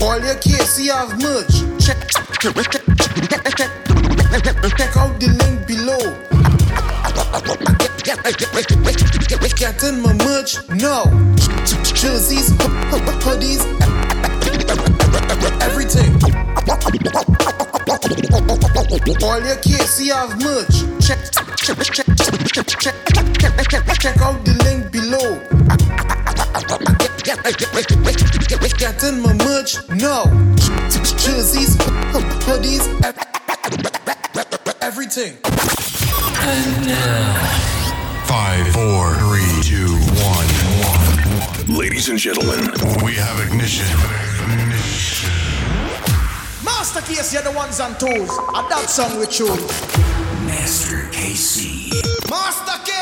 All your kids see have much. Check, check, check, check, out the link below. Getting my merch now. Jerseys, hoodies, everything. All your kids see have merch. Check, check, check, check, check, check, check out the link below. Getting my merch now. Jerseys, hoodies, everything. And now. Five, four, three, two, one, one. Ladies and gentlemen, we have ignition. ignition. Master KC, you're the ones on toes. A that song we chose. Master KC. Master KC.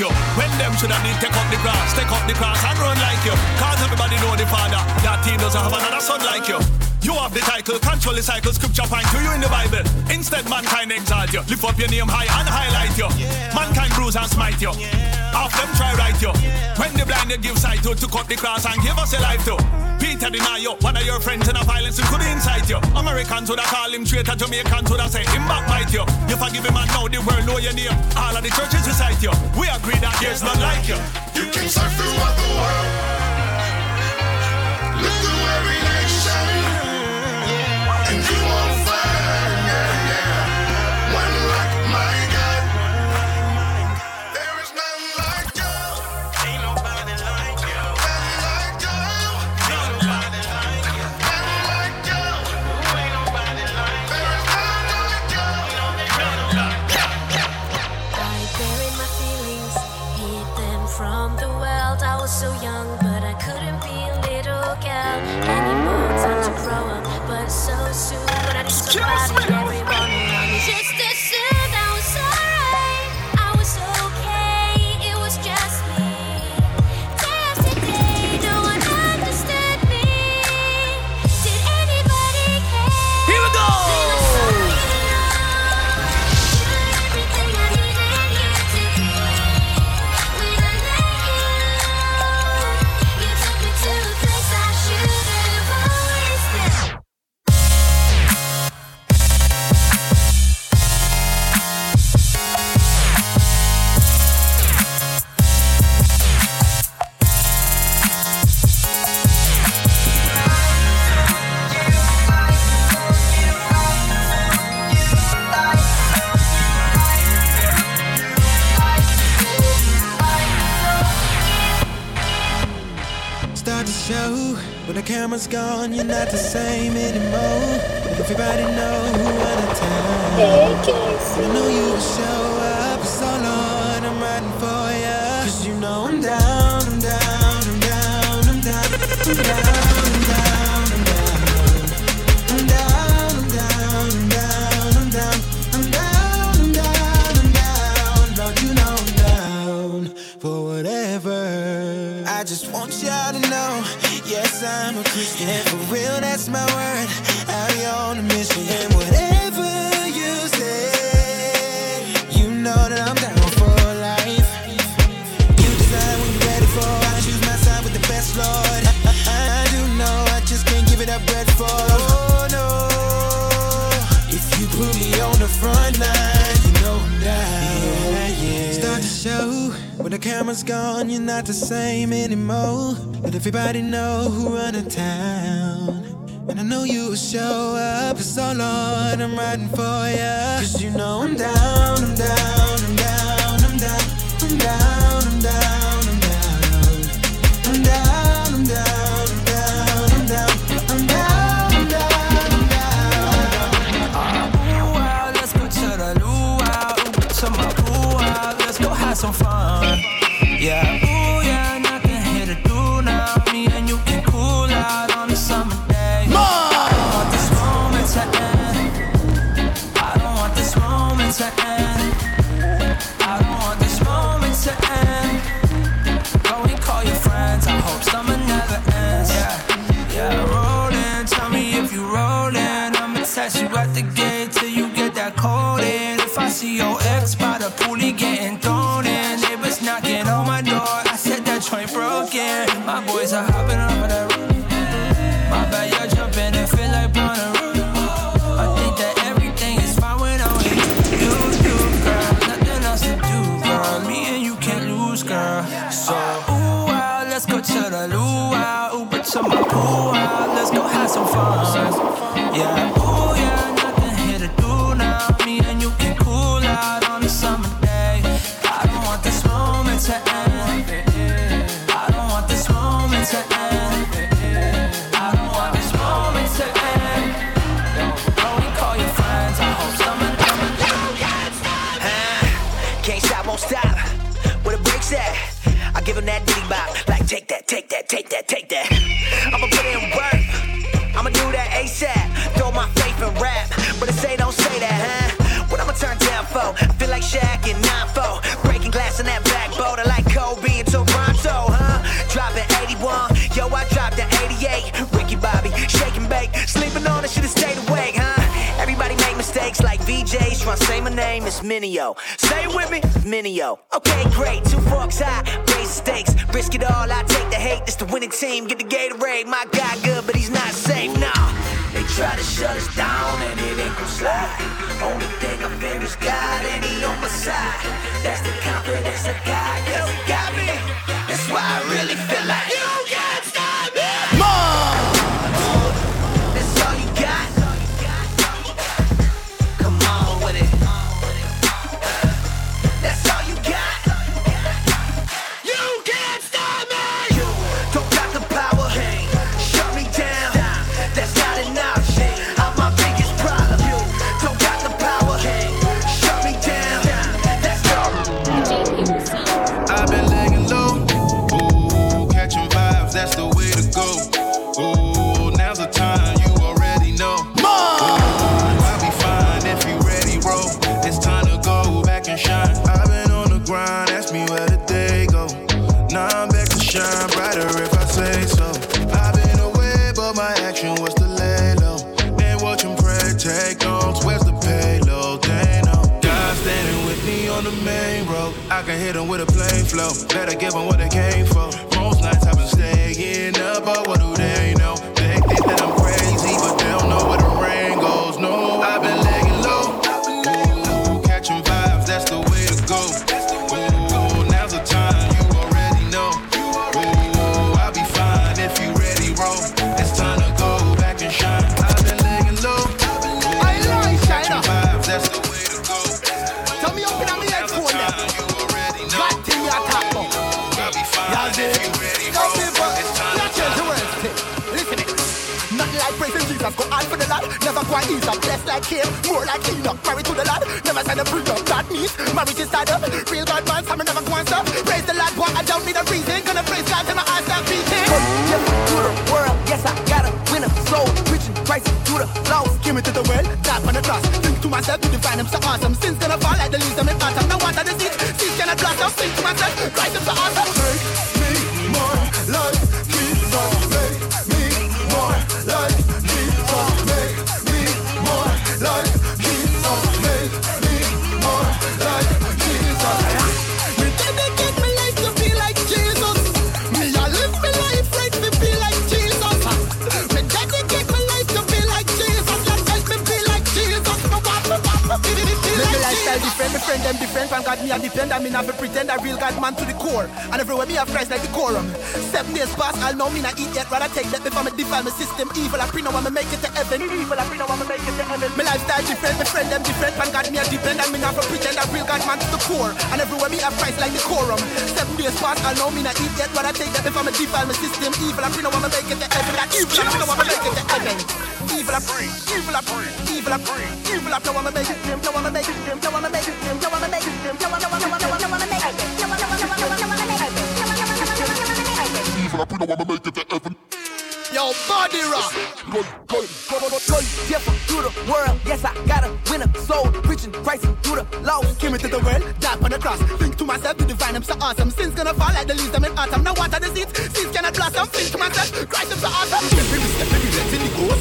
you. When them should have need, take up the grass, take up the grass, and run like you. Cause everybody know the father. That doesn't have another son like you. You have the title, control the cycle, scripture point to you in the Bible. Instead, mankind exalt you. Lift up your name high and highlight you. Yeah. Mankind bruise and smite you. Yeah. Them try right you. Yeah. When the blind they give sight to, to cut the cross and give us a life to. Peter deny you. One of your friends in a violence who could incite you. Americans would have call him traitor, Jamaicans would have say him backbite you. You forgive him and now the world know your name. All of the churches recite you. We agree that there's none like you. You can serve throughout the world. Real, that's my word. Be on a mission. And whatever you say, you know that I'm down for life. You decide when you're ready for. I choose my side with the best, Lord. I, I, I do know I just can't give it up, bread for. Oh no, if you put me on the front line, camera's gone, you're not the same anymore. But everybody know who run the town. And I know you will show up, it's all on, I'm riding for ya. Cause you know I'm down, I'm down, I'm down, I'm down, I'm down, I'm down. Have some fun. Yeah, take that, take that, take that, take that. Throw my faith in rap, but it say don't say that, huh? What I'ma turn down for? I feel like Shaq and Nine breaking glass in that backboard. I like Kobe in Toronto, huh? Dropping 81, yo, I dropped the 88. Ricky Bobby, shake and bake, sleeping on it, should have stayed awake, huh? Everybody make mistakes like VJs, trying to say my name is Minio. Say it with me, Minio. Okay, great, two forks high, raise stakes, risk it all. I take the hate, it's the winning team. Get the Gatorade, my guy good, but he's not safe, nah try to shut us down and it ain't gon' slide. Only thing I fear is God and He on my side. That's the confidence I got, cause He got me. That's why Jesus go hard for the lad. Never quite ease up, blessed like him, more like Enoch. Married to the lad, never sign a prenup. That means marriage is tied up. Real bad man, summer never go and stop. Praise the Lord, boy, I don't need a reason. Gonna praise God till my eyes start beating. Give to the world, yes I gotta win a soul. Preaching Christ to the lost. Give me to the world, die on the cross. Think to myself to define him so awesome. me a depend, I mean I be pretend I real God man to the core. And everywhere me have Christ like the quorum. Seven days pass, I'll know me not eat yet. Rather take that before me defile my system. Evil, I pray now I'ma make it to heaven. Evil, I pray now I'ma make it to heaven. My lifestyle different, my friend them different. Man God me a depend, I mean not be pretend I real God man to the core. And everywhere me have Christ like the quorum. Seven days pass, I'll know me not eat yet. Rather take that before me defile my system. Evil, I pray now I'ma make it to heaven. That evil, I pray now I'ma make it to heaven. Evil I bring, evil I bring, evil I bring, evil I don't wanna make it, don't wanna make it, don't wanna make it, don't wanna make it, don't wanna make it, wanna wanna wanna make it, evil don't wanna make it to heaven. Yo, body rock. So you different to the world. Yes, I got a winner soul. Preaching Christ to the lost. Came into the world, died on the cross. Think to myself, the divine, I'm so awesome. Sins gonna fall like the leaves, I'm in autumn. Now water the seeds, seeds gonna blossom. Think to myself, Christ, I'm so awesome.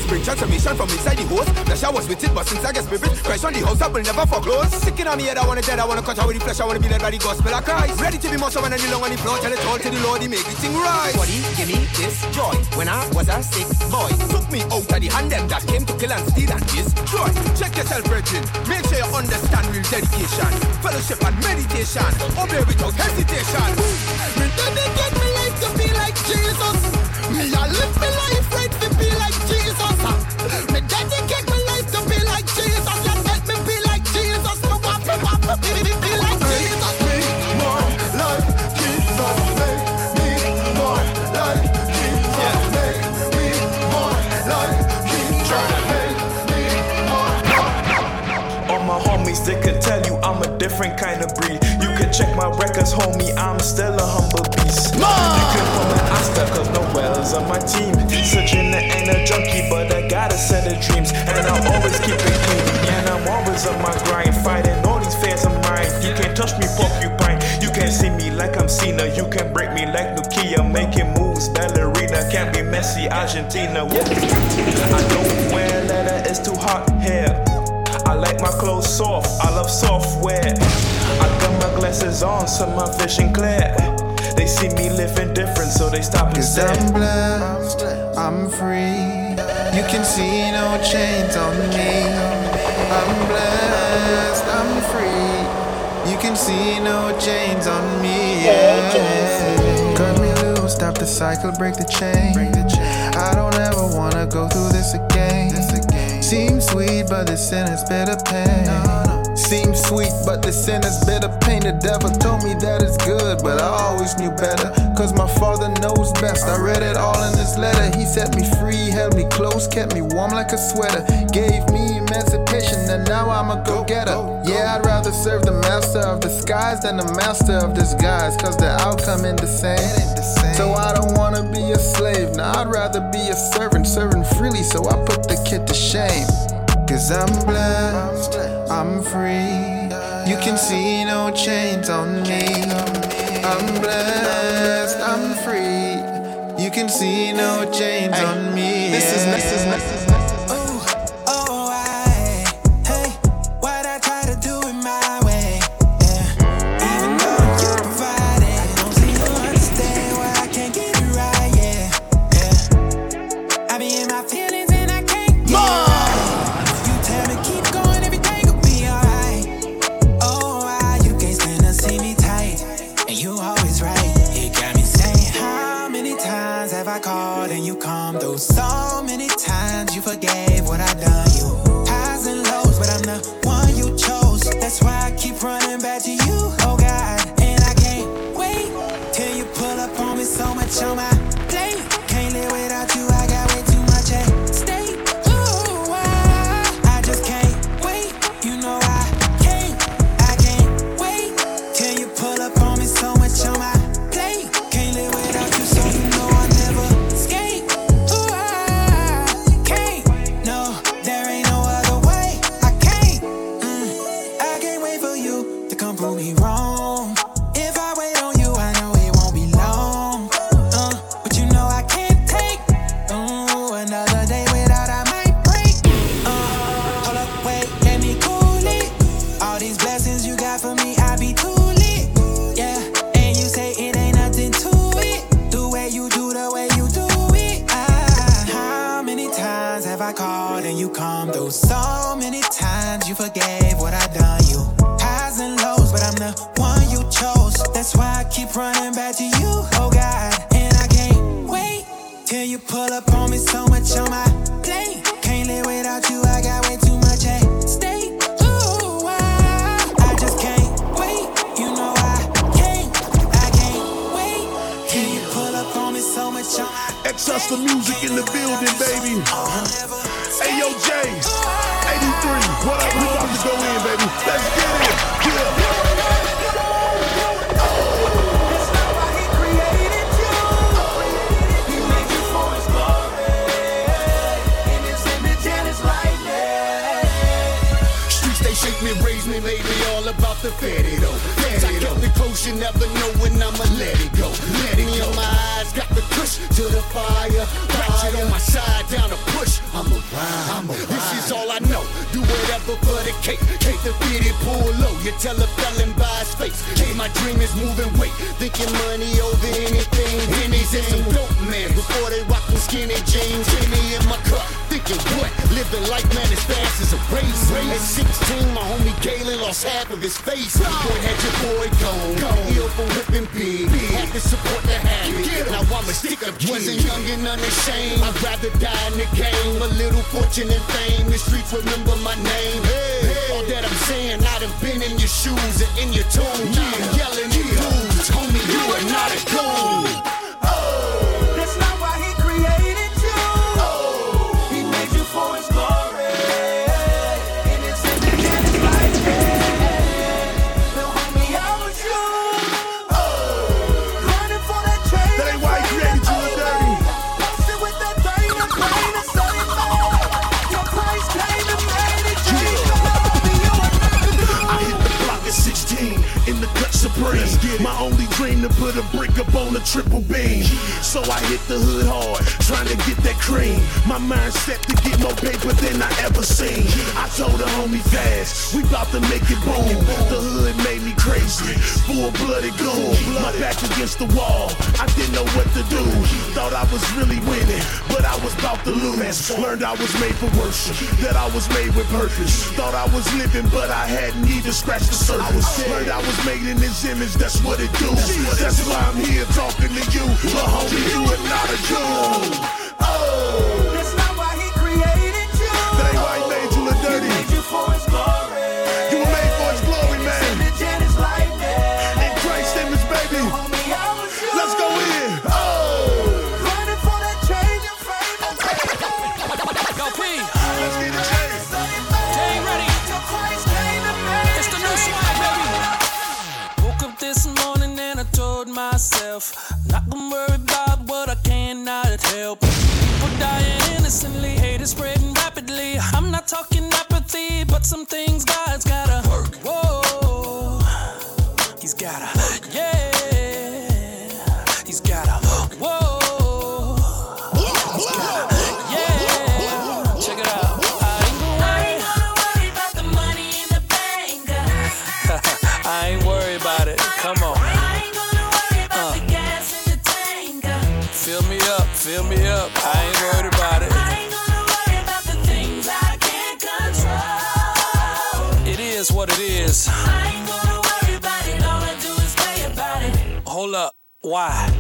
Bring transformation from inside the host. The showers with it, but since I get spirit, Christ on the house, I will never foreclose. Sticking on me head, I wanna dead, I wanna cut out with the flesh, I wanna be led by the gospel of Christ. Ready to be more so when I kneel on the floor, tell it all to the Lord, he make the thing right. Body give me this joy. When I was a sick boy. Took me out of the hand them that came to kill and steal and destroy. Check yourself, virgin. Make sure you understand real dedication, fellowship and meditation. Obey without hesitation. Me dedicate my life to be like Jesus. Me I live my life right to be like different kind of breed. You can check my records, homie, I'm still a humble beast. You can call me Asta, cause on my team. Searching ain't a junkie, but I got a set of dreams. And I always keep it clean. And I'm always on my grind, fighting all these fears of mine. You can't touch me, porcupine. You can't see me like I'm Cena. You can break me like Nokia, making moves. Ballerina can't be messy, Argentina. Woo. I don't wear leather, it's too hot here. I like my clothes soft, I love software. I got my glasses on so my vision clear. They see me living different, so they stop and stare. I'm blessed, I'm free. You can see no chains on me. I'm blessed, I'm free. You can see no chains on me. Yeah. Cut me loose, stop the cycle, break the chain. I don't ever wanna go through this again. Seems sweet, but the sin is bitter pain. Seems sweet, but the sin is bitter pain. The devil told me that it's good, but I always knew better. Cause my father knows best. I read it all in this letter. He set me free, held me close, kept me warm like a sweater. Gave me emancipation, and now I'm a go getter. Yeah, I'd rather serve the master of disguise than the master of disguise. Cause the outcome ain't the same. So I don't wanna be a slave. Now I'd rather be a servant, serving freely. So I put the kid to shame. Cause I'm blessed, I'm free. You can see no chains on me. I'm blessed, I'm free. You can see no chains on me. This is this is this is to the fire. Ratchet on my side, down to push. I'm a ride, I'm a This is all I know. Do whatever for the cake. Cake the fitted, pull low. You tell a felon by his face. Hey, my dream is moving weight. Thinking money over anything. Pennies and some dope man before they rock them skinny jeans. Henny in my cup. Thinking what? Living life, man, as fast as a race. At 16, my homie Galen lost half of his face. Boy, had your boy gone. Ill for whipping big. Had to support the habit. Now I'm a stick up kid. Wasn't young and unashamed. I'd rather die in the game. A little fortune and fame. The streets remember my name. All that I'm saying, I done been in your shoes and in your tomb. Now I'm yelling up on a triple beam. So I hit the hood hard, trying to get that cream. My mind set to get more paper than I ever seen. I told a homie fast, we bout to make it boom. The hood made me crazy, full blooded goon. My back against the wall, I didn't know what to do. Thought I was really winning, but I was bout to lose. Learned I was made for worship, that I was made with purpose. Thought I was living, but I hadn't even scratched the surface. Learned I was made in his image, that's what it do. That's why I'm here here talking to you, but homie, you are not a Jew. why?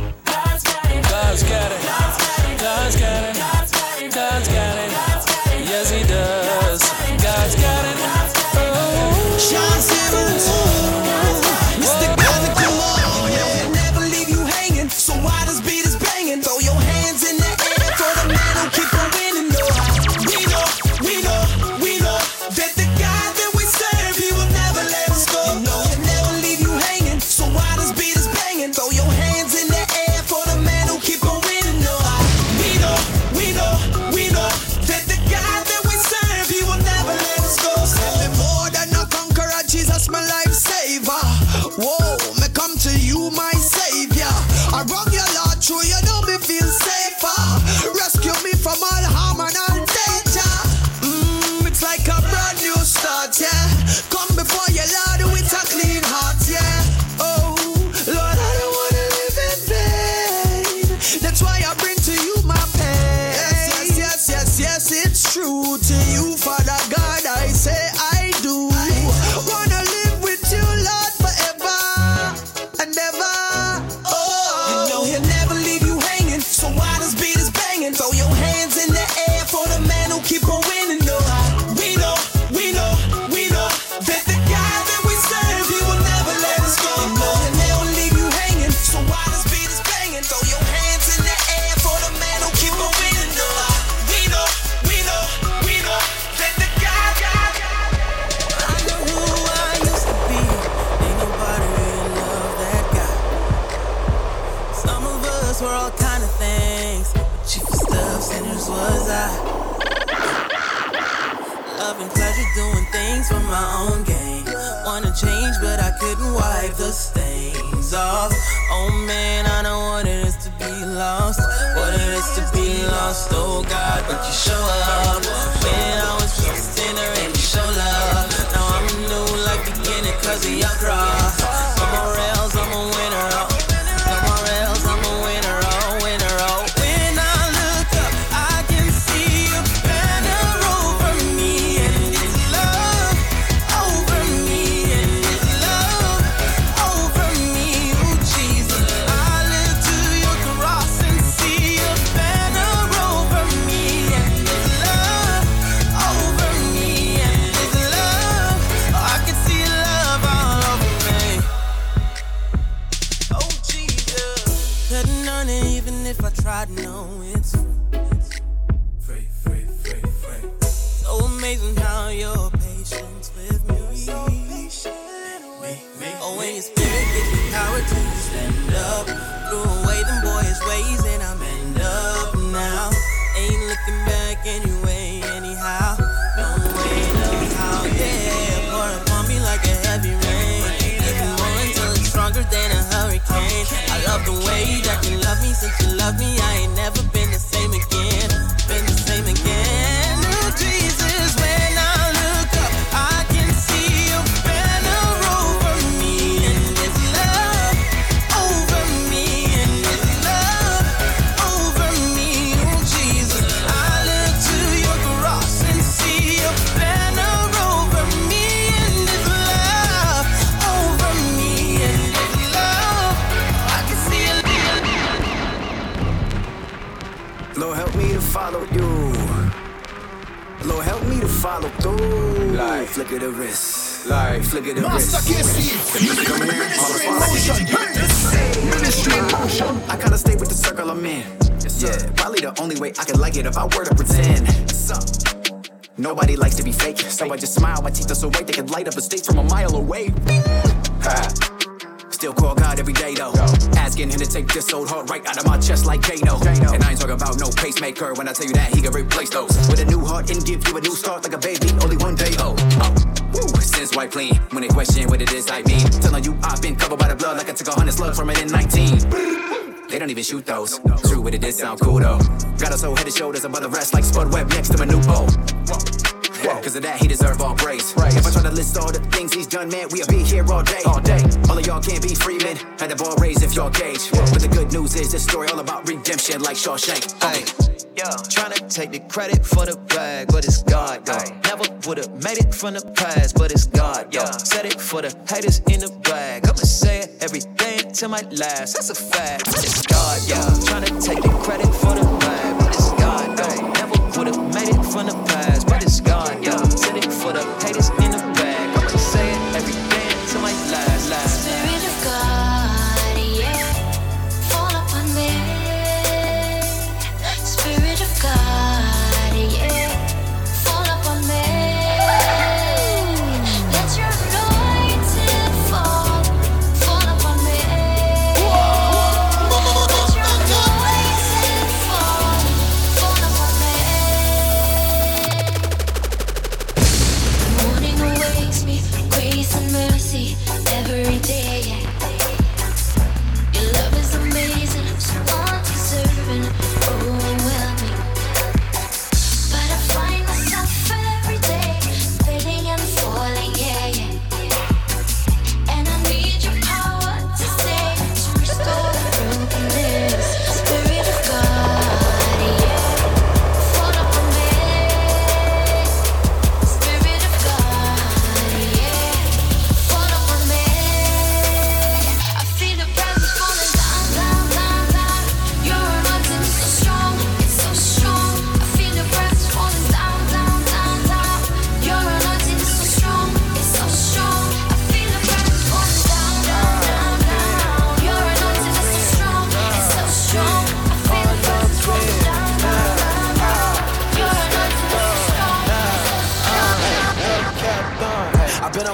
lost, oh God, but you show up. Flick of the wrist. Like, flick of the wrist. Master KC, The music come in, Ministry in motion. I gotta stay with the circle I'm in. Yeah, probably the only way I can like it if I were to pretend. Nobody likes to be fake, so I just smile. My teeth are so white they can light up a state from a mile away. Ha. Still call God every day though. Asking him to take this old heart right out of my chest like Kano. And I ain't talking about no pacemaker when I tell you that he can replace those with a new heart and give you a new start like a baby. Only one day oh. oh. Woo. Since white clean, when they question what it is I mean, telling you I've been covered by the blood like I took a hundred slugs from it in 19. They don't even shoot those. True, but it did sound cool though. Got us so head and shoulders above the rest like Spud Webb next to Manute Bol. Cause of that, he deserve all praise. If I try to list all the things he's done, man, we'll be here all day. All day. All of y'all can't be free men. Had the ball raised if y'all cage. But the good news is this story all about redemption like Shawshank. Okay. Yeah, tryna take the credit for the bag, but it's God, yo. Never would've made it from the past, but it's God, yo. Said it for the haters in the bag. I'ma say it every day until my last. That's a fact, but it's God,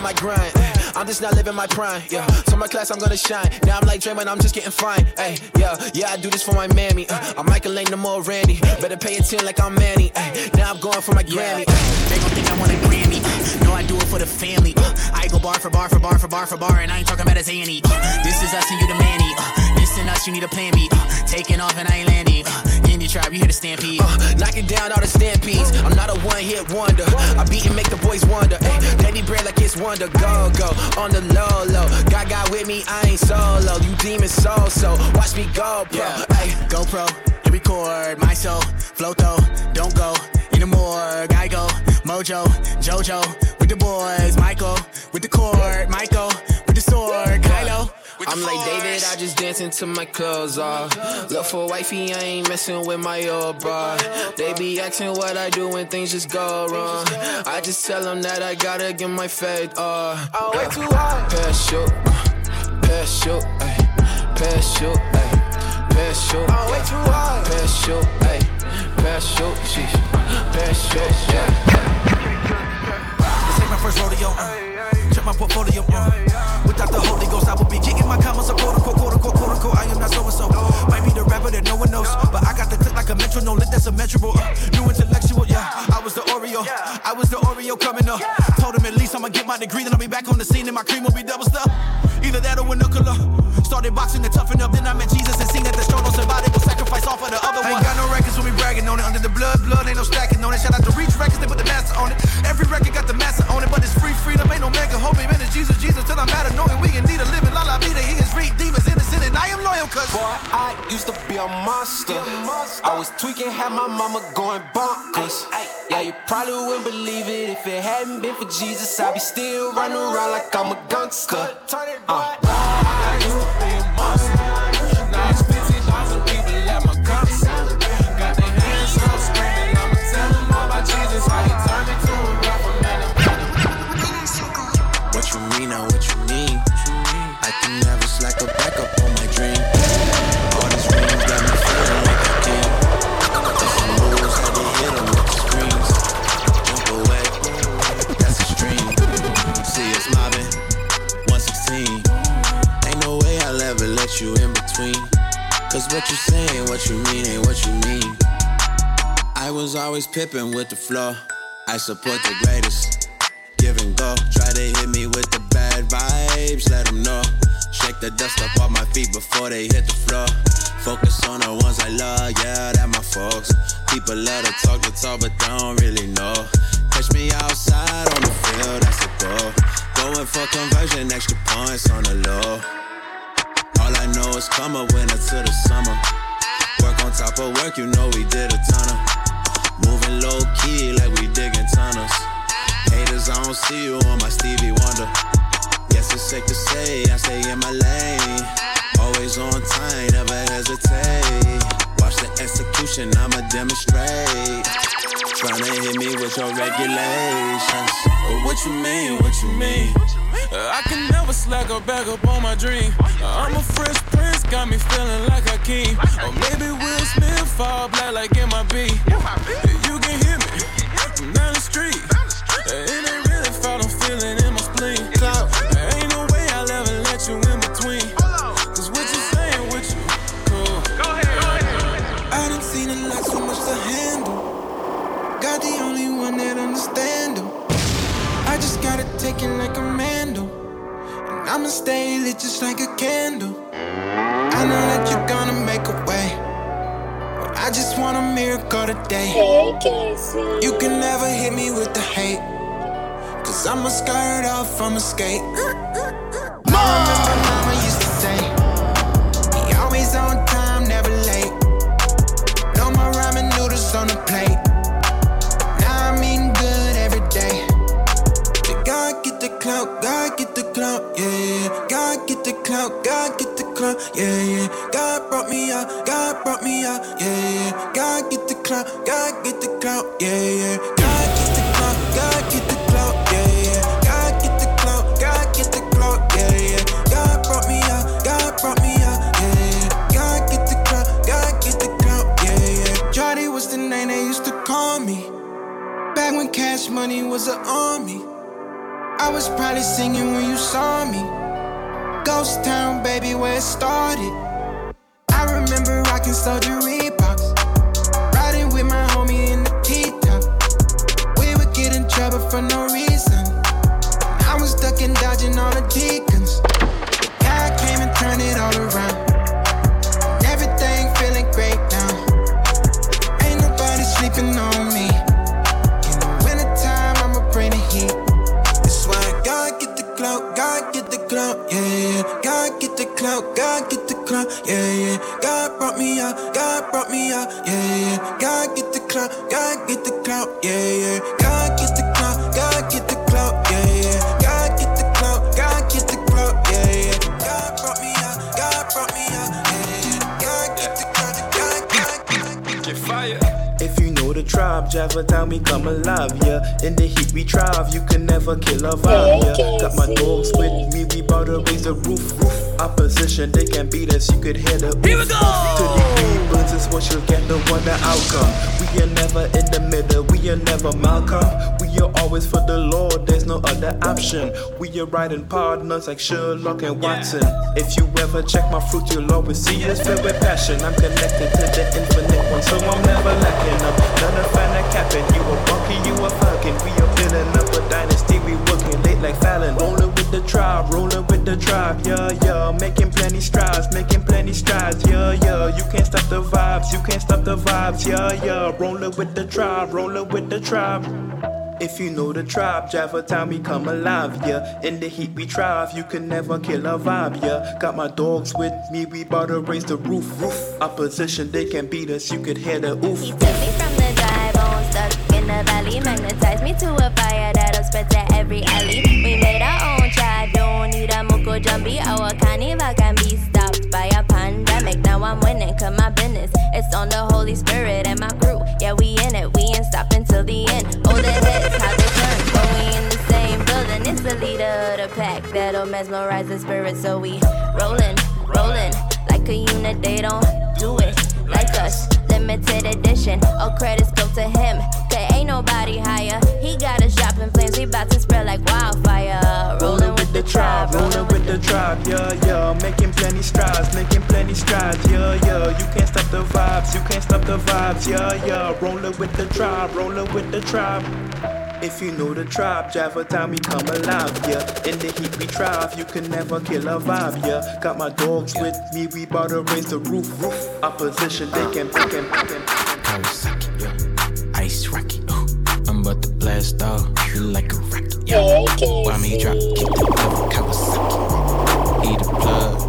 my grind. I'm just not living my prime. Yeah, so my class I'm gonna shine. Now I'm like Draymond, I'm just getting fine. Hey, yeah, yeah, I do this for my mammy. Uh, I'm Michael Lane, no more Randy. Better pay attention like I'm Manny. Ay, now I'm going for my Grammy. They gon' think I want a Grammy. Uh, no, I do it for the family. Uh, I go bar for bar for bar for bar for bar, and I ain't talking about a Zanny. Uh, this is us and you the manny. This and us, you need a plan B. Taking off and I ain't landing. Uh, in tribe, you hear the stampede. Uh, knocking down all the stampedes. I'm not a one hit wonder. I beat and make the boys wonder. Ay, Danny bread like it's wonder. Go, go, on the low, low. God got with me, I ain't solo. You demon so, so. Watch me go, bro. Yeah. Ay, GoPro, hit record, my soul, flow though, don't go anymore. Guy go, Mojo, Jojo, with the boys, Michael, with the cord, Michael, with the sword, Kylo. With I'm like. David, I just dance until my clothes off. Look for wifey, I ain't messing with my old bra. They be asking what I do when things just go wrong. I just tell them that I gotta get my faith off. Oh, way too hard. Pass shoot, pass shoot, ayy. Pass shoot, ayy. Pass shoot, oh, way too hard. Pass shoot, ayy. Pass shoot, sheesh. Pass shoot, yeah. This ain't my first rodeo. Uh. Check my portfolio. Uh. Without the Holy Ghost, I would be kicking was the Oreo coming up. Told him at least I'ma get my degree, then I'll be back on the scene and my cream will be double stuff. Either that or a nuclear. started boxing to toughen up. Then I met Jesus and seen that the strong don't survive. They will sacrifice all for the other one. ain't got no records when we bragging on it. Under the blood, blood ain't no stacking on it. Shout out to Reach Records, they put the master on it. Every record got the master on it, but it's free freedom. Ain't no mega hope. Man, it's Jesus, Jesus till I'm out of knowing we can need a living. La la vida, he is read demons innocent, and I am loyal, cause Boy, I used to be a monster. I was tweaking, had my mama going bonkers. Yeah, you probably wouldn't believe it if it hadn't been for Jesus. I'd be still running around like I'm a gangster. Uh. Was always Pippen with the flow. I support the greatest. Give and go. Try to hit me with the bad vibes, let them know. Shake the dust up off my feet before they hit the floor. Focus on the ones I love, yeah, that my folks. People love to talk the talk, but don't really know. Catch me outside on the field, that's the goal. Going for conversion, extra points on the low. All I know is come up winter to the summer. Work on top of work, you know we did a ton of. Moving low key like we digging tunnels. Haters, I don't see you on my Stevie Wonder. Yes, it's safe to say I stay in my lane. Always on time, never hesitate. Watch the execution, I'ma demonstrate. Tryna hit me with your regulations. What you mean? What you mean? Uh, I can never slack or back up on my dream. Uh, I'm a fresh prince, got me feeling like a king. Or maybe Will Smith fall black like MIB. You can hear me down the street. Uh, it ain't really felt I'm feeling I'ma stay lit just like a candle. I know that you're gonna make a way. But I just want a miracle today. You can never hit me with the hate. Cause I'ma skirt off, I'ma skate. I clout, God get the clout, yeah, yeah. God brought me out, God brought me out, yeah, yeah. God get the clout, God get the clout, yeah, yeah. God get the clout, God get the clout, yeah, yeah. God get the clout, God get the clout, yeah, yeah. God brought me out, God brought me out, yeah, yeah. God get the clout, God get the clout, yeah, yeah. Jody was the name they used to call me. Back when cash money was an army. I was probably singing when you saw me. Ghost Town, baby, where it started. I remember rocking Soldier Reeboks. Riding with my homie in the T-top. We would get in trouble for no reason. I was ducking, dodging all the deacons. God get the clout, yeah, yeah. God brought me out, God brought me out, yeah, yeah. God get the clout, God get the clout, yeah, yeah. God get the clout, God get the clout, yeah, yeah. God get the clout, God get the clout, yeah, yeah. God brought me out, God brought me out, yeah, yeah. God get the clout, God, God, Get fire. If you know the tribe, Java time we come alive, yeah. In the heat we thrive, you can never kill a vibe, yeah. Got my dogs with me, we bout to raise the roof, roof. Opposition, they can beat us, you could hear the Here we go! To the burns is what you'll get, the one the outcome. We are never in the middle, we are never Malcolm. We are always for the Lord, there's no other option. We are riding partners like Sherlock and Watson. If you ever check my fruit, you'll always see us filled with passion. I'm connected to the infinite one, so I'm never lacking up. None of fan that capping. You a monkey, you a falcon. We are building up a dynasty, we working late like Fallon. With the tribe, rolling with the tribe, yeah, yeah. Making plenty strides, making plenty strides, yeah, yeah. You can't stop the vibes, you can't stop the vibes, yeah, yeah. Rolling with the tribe, rolling with the tribe. If you know the tribe, Java time we come alive, yeah. In the heat we thrive, you can never kill a vibe, yeah. Got my dogs with me, we bout to raise the roof, roof. Opposition, they can beat us, you could hear the oof. He took me from the dry bone stuck in the valley, magnetized me to a fire spread to every alley. We made our own tribe, don't need a moko jumbie. Our carnival can be stopped by a pandemic. Now I'm winning, cause my business it's on the Holy Spirit and my crew. Yeah, we in it, we ain't stopping till the end. Hold the heads, how they turn, but we in the same building. It's the leader of the pack that'll mesmerize the spirit. So we rollin', rollin' like a unit. They don't do it like us. Limited edition, all credits go to him. Cause ain't nobody higher. He got us dropping flames, we bout to spread like wildfire. Rolling with the tribe, rolling with the tribe, yeah, yeah. Making plenty strides, making plenty strides, yeah, yeah. You can't stop the vibes, you can't stop the vibes, yeah, yeah. Rolling with the tribe, rolling with the tribe. If you know the tribe, Java time we come alive, yeah. In the heat we thrive, you can never kill a vibe, yeah. Got my dogs with me, we bout to raise the roof, roof. Opposition, they can, they can, they can. Kawasaki, yeah. Ice rocket, ooh. I'm about to blast off, you like a rocket, yeah. Why me drop, kick the devil, Kawasaki. Eat a plug,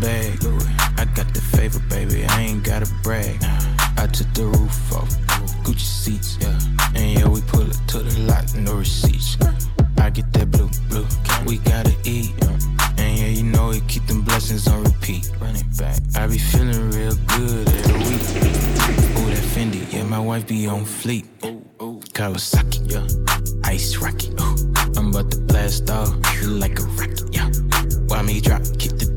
bag, I got the favor, baby. I ain't gotta brag. I took the roof off, Gucci seats, yeah. And yeah, we pull it to the lot, no receipts. I get that blue, blue. We gotta eat, and yeah, you know it keep them blessings on repeat. Running back. I be feeling real good every week. Ooh, that Fendi, yeah, my wife be on fleet. Kawasaki, yeah. Ice rocket, ooh. I'm about to blast off, like a rocket, yeah. Why me drop, kick the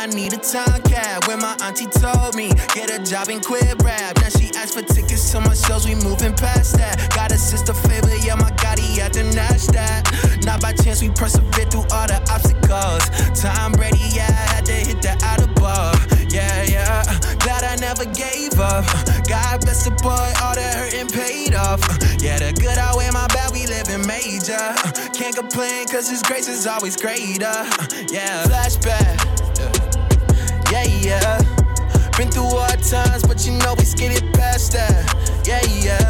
I need a time cap. When my auntie told me, get a job and quit rap. Now she asked for tickets to my shows, we moving past that. Got a sister favor, yeah, my Gotti had to match that. Not by chance, we persevere through all the obstacles. Time ready, yeah, I had to hit the outer bar. Yeah, yeah, glad I never gave up. God bless the boy, all the hurting paid off. Yeah, the good outweigh my bad, we living major. Can't complain, cause his grace is always greater. Yeah, flashback. Yeah, yeah. Yeah. Been through hard times, but you know we it past that. Yeah, yeah,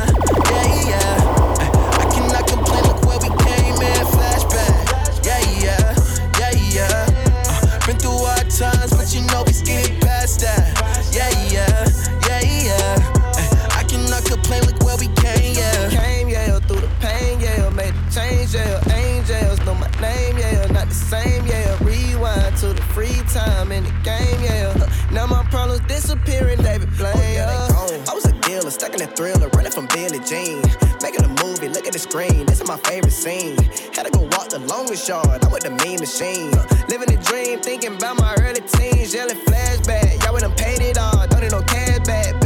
disappearing, David Blaine. Oh, yeah. I was a dealer, stuck in a thriller, running from Billie Jean. Making a movie, look at the screen, this is my favorite scene. Had to go walk the longest yard, I'm with the mean machine. Living a dream, thinking about my early teens, yelling flashback. Y'all we done paid it all, don't need no cash back.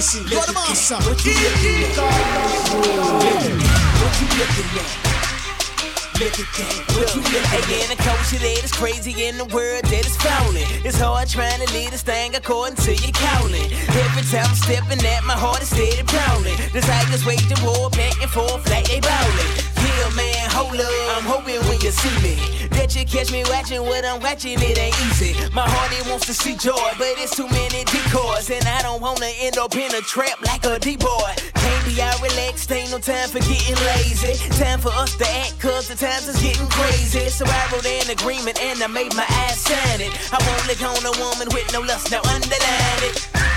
Massive, you're the master. What you looking at? What you looking at? Look at that. What you looking at? Again, the culture that is crazy in the world that is fouling. It's hard trying to lead this thing according to your calendar. Every time I'm stepping at my heart is steady pounding. The tigers wage the war back and forth like they bowling. Yeah, man, hold up. I'm hoping when you see me that you catch me watching what I'm watching. It ain't easy. My heart it wants to see joy, but it's too many decoys, and I don't wanna end up in a trap like a D-boy. Can't be out relaxed, ain't no time for getting lazy. Time for us to act, cause the times is getting crazy. So I wrote an agreement and I made my ass sign it. I won't lick on a woman with no lust, now underline it.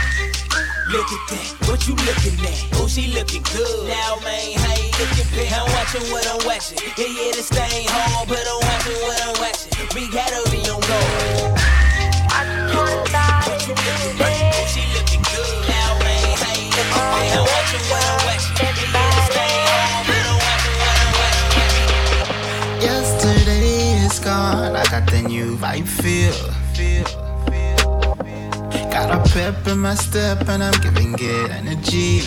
Look at that, what you looking at? Oh, she looking good. Now, man, how you looking, bitch? I'm watching what I'm watching. Yeah, yeah, this thing hard, but I'm watching what I'm watching. We gotta be on go. I just wanna die. Oh, she looking good. Now, man, how you looking, bitch? I'm watching what I'm watching. Yeah, yeah, this thing hard, but I'm watching what I'm watching. Yesterday is gone. I got the new vibe feel. Got a pep in my step and I'm giving it energy.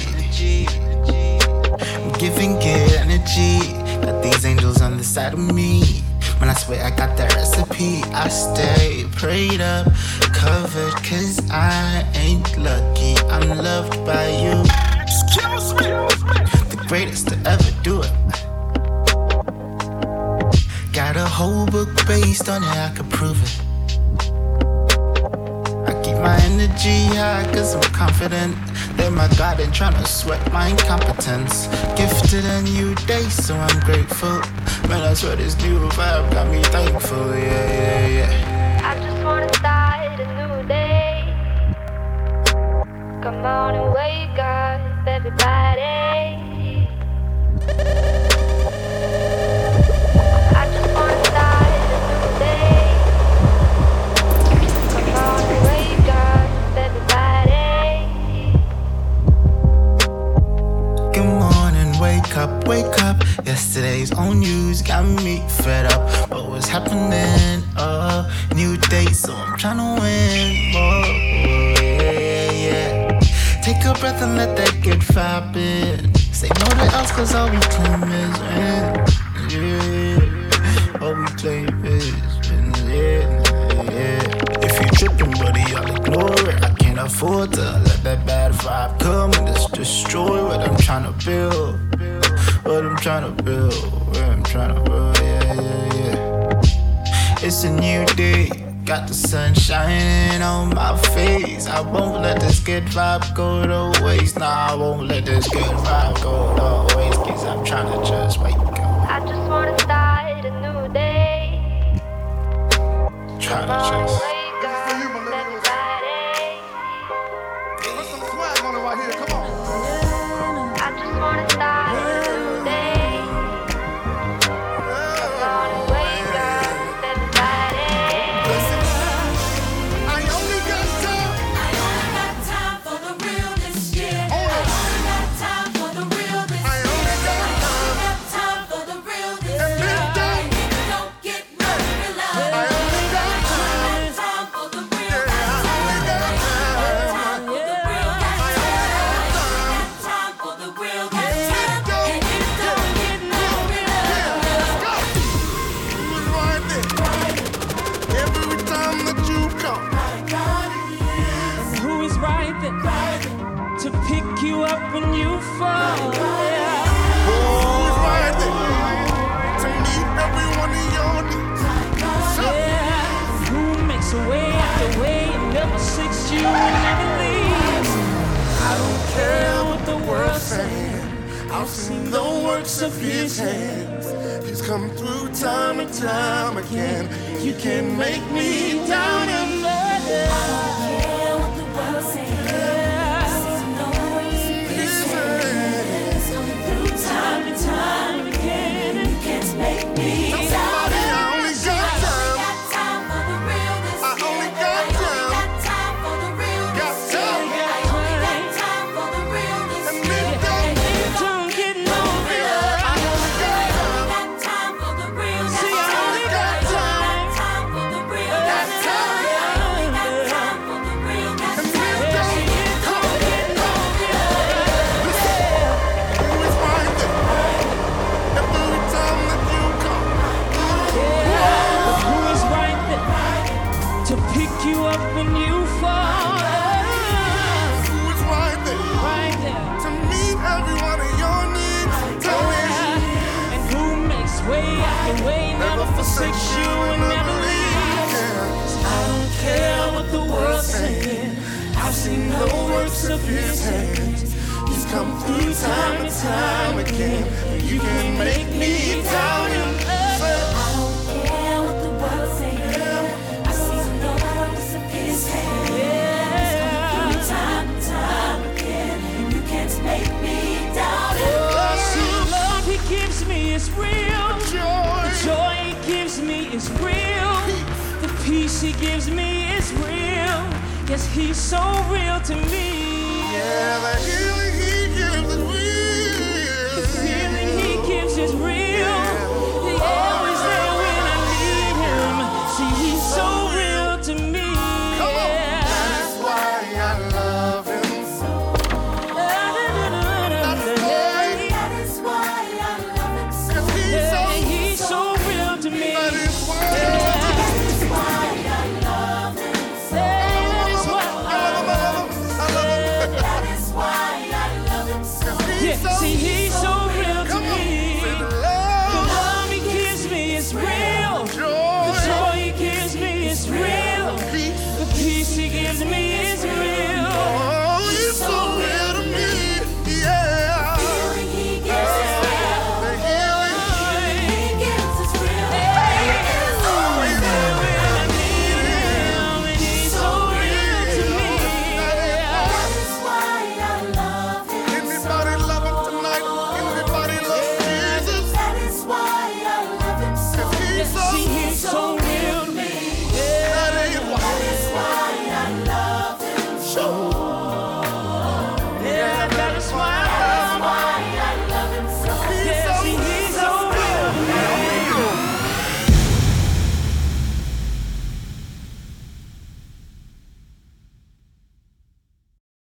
I'm giving it energy. Got these angels on the side of me. When I swear I got that recipe, I stay prayed up, covered, cause I ain't lucky. I'm loved by you. Excuse me. The greatest to ever do it. Got a whole book based on it, I could prove it. My energy high cause I'm confident that my God ain't tryna sweat my incompetence. Gifted a new day, so I'm grateful. Man, I swear this new vibe got me thankful, yeah, yeah, yeah. I just wanna start a new day. Come on and wake up, everybody. Wake up. Yesterday's old news got me fed up. What was happening? Uh, new day, so I'm tryna win more. Yeah, yeah. Take a breath and let that good vibe in. Say no to else, cause all we claim is win. Yeah, all we claim is win. Yeah, yeah. If you tripping, buddy, I'll ignore it. I can't afford to let that bad vibe come and just destroy what I'm trying to build. What I'm trying to build. What I'm trying to build. Yeah, yeah, yeah. It's a new day. Got the sun shining on my face. I won't let this good vibe go to waste. Nah, I won't let this good vibe go to waste. Cause I'm trying to